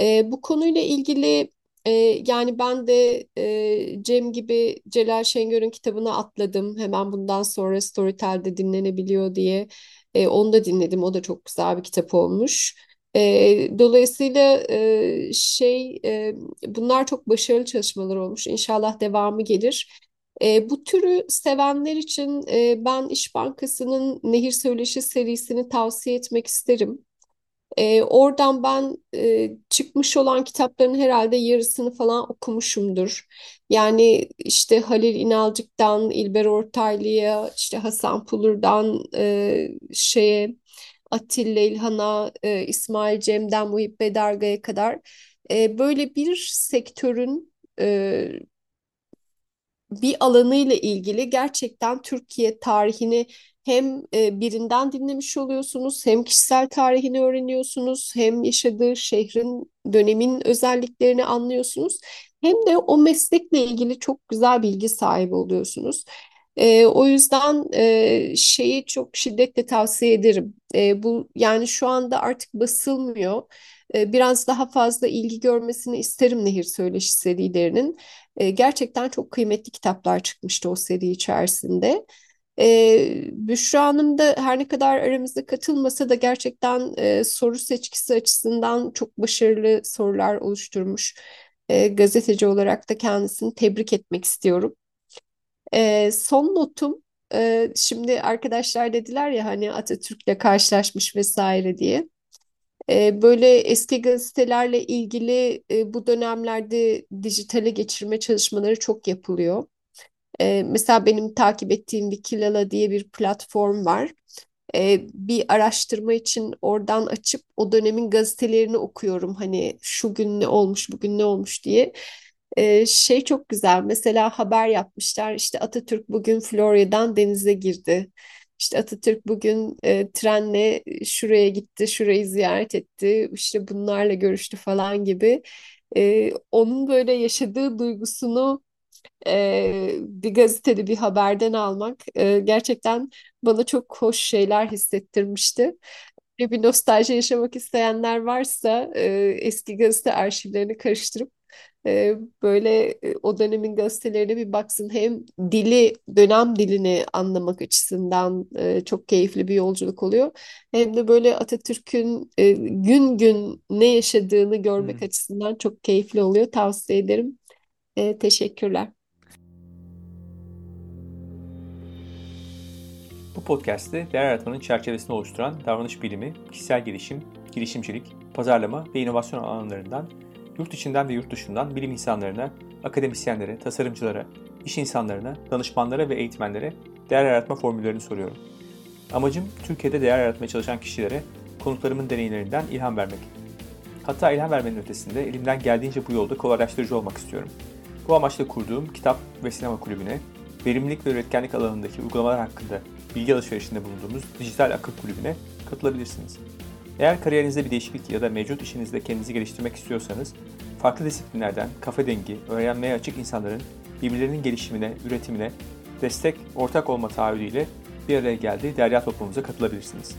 E, bu konuyla ilgili e, yani ben de e, Cem gibi Celal Şengör'ün kitabına atladım. Hemen bundan sonra Storytel'de dinlenebiliyor diye. E, onu da dinledim. O da çok güzel bir kitap olmuş. E, dolayısıyla e, şey e, bunlar çok başarılı çalışmalar olmuş. İnşallah devamı gelir. E, bu türü sevenler için e, ben İş Bankası'nın Nehir Söyleşi serisini tavsiye etmek isterim. E, oradan ben e, çıkmış olan kitapların herhalde yarısını falan okumuşumdur. Yani işte Halil İnalcık'tan İlber Ortaylı'ya, işte Hasan Pulur'dan e, şeye Atilla İlhan'a, e, İsmail Cem'den Muhibbe Darga'ya kadar e, böyle bir sektörün e, bir alanıyla ilgili gerçekten Türkiye tarihini hem e, birinden dinlemiş oluyorsunuz, hem kişisel tarihini öğreniyorsunuz, hem yaşadığı şehrin, dönemin özelliklerini anlıyorsunuz, hem de o meslekle ilgili çok güzel bilgi sahibi oluyorsunuz. E, o yüzden e, şeyi çok şiddetle tavsiye ederim. E, bu yani şu anda artık basılmıyor. E, biraz daha fazla ilgi görmesini isterim Nehir Söyleşi serilerinin. E, gerçekten çok kıymetli kitaplar çıkmıştı o seri içerisinde. E, Büşra Hanım da her ne kadar aramızda katılmasa da gerçekten e, soru seçkisi açısından çok başarılı sorular oluşturmuş. E, gazeteci olarak da kendisini tebrik etmek istiyorum. E, son notum e, şimdi arkadaşlar dediler ya hani Atatürk'le karşılaşmış vesaire diye. E, böyle eski gazetelerle ilgili e, bu dönemlerde dijitale geçirme çalışmaları çok yapılıyor. E, mesela benim takip ettiğim Wikilala diye bir platform var. E, bir araştırma için oradan açıp o dönemin gazetelerini okuyorum. Hani şu gün ne olmuş, bugün ne olmuş diye. E, şey çok güzel. Mesela haber yapmışlar. İşte Atatürk bugün Florya'dan denize girdi. İşte Atatürk bugün e, trenle şuraya gitti, şurayı ziyaret etti, işte bunlarla görüştü falan gibi. E, onun böyle yaşadığı duygusunu e, bir gazetede bir haberden almak e, gerçekten bana çok hoş şeyler hissettirmişti. Bir nostalji yaşamak isteyenler varsa e, eski gazete arşivlerini karıştırıp e, böyle e, o dönemin gazetelerine bir baksın. Hem dili, dönem dilini anlamak açısından e, çok keyifli bir yolculuk oluyor. Hem de böyle Atatürk'ün e, gün gün ne yaşadığını görmek Hmm. açısından çok keyifli oluyor. Tavsiye ederim. E, teşekkürler. Bu podcast'te değer yaratmanın çerçevesini oluşturan davranış bilimi, kişisel gelişim, girişimcilik, pazarlama ve inovasyon alanlarından yurt içinden ve yurt dışından bilim insanlarına, akademisyenlere, tasarımcılara, iş insanlarına, danışmanlara ve eğitmenlere değer yaratma formüllerini soruyorum. Amacım Türkiye'de değer yaratmaya çalışan kişilere konuklarımın deneyimlerinden ilham vermek. Hatta ilham vermenin ötesinde elimden geldiğince bu yolda kolaylaştırıcı olmak istiyorum. Bu amaçla kurduğum kitap ve sinema kulübüne, verimlilik ve üretkenlik alanındaki uygulamalar hakkında bilgi alışverişinde bulunduğumuz dijital akıl kulübüne katılabilirsiniz. Eğer kariyerinizde bir değişiklik ya da mevcut işinizde kendinizi geliştirmek istiyorsanız, farklı disiplinlerden kafa dengi, öğrenmeye açık insanların birbirlerinin gelişimine, üretimine destek, ortak olma taahhüdüyle bir araya geldiği derya toplumumuza katılabilirsiniz.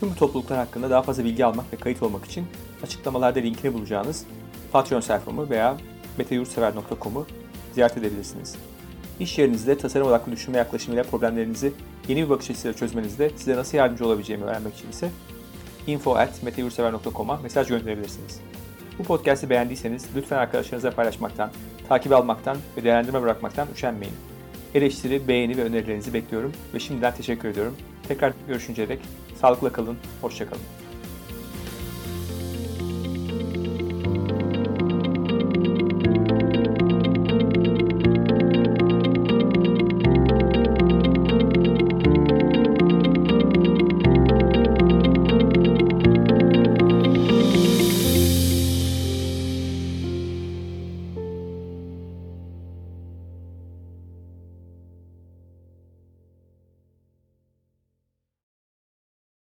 Tüm bu topluluklar hakkında daha fazla bilgi almak ve kayıt olmak için açıklamalarda linkini bulacağınız Patreon sayfamı veya meteyurtsever.com'u ziyaret edebilirsiniz. İş yerinizde tasarım odaklı düşünme yaklaşımıyla problemlerinizi yeni bir bakış açısıyla çözmenizde size nasıl yardımcı olabileceğimi öğrenmek için ise info.meteyursever.com'a mesaj gönderebilirsiniz. Bu podcast'i beğendiyseniz lütfen arkadaşlarınızla paylaşmaktan, takip almaktan ve değerlendirme bırakmaktan üşenmeyin. Eleştiri, beğeni ve önerilerinizi bekliyorum ve şimdiden teşekkür ediyorum. Tekrar görüşünceye dek sağlıkla kalın, hoşçakalın.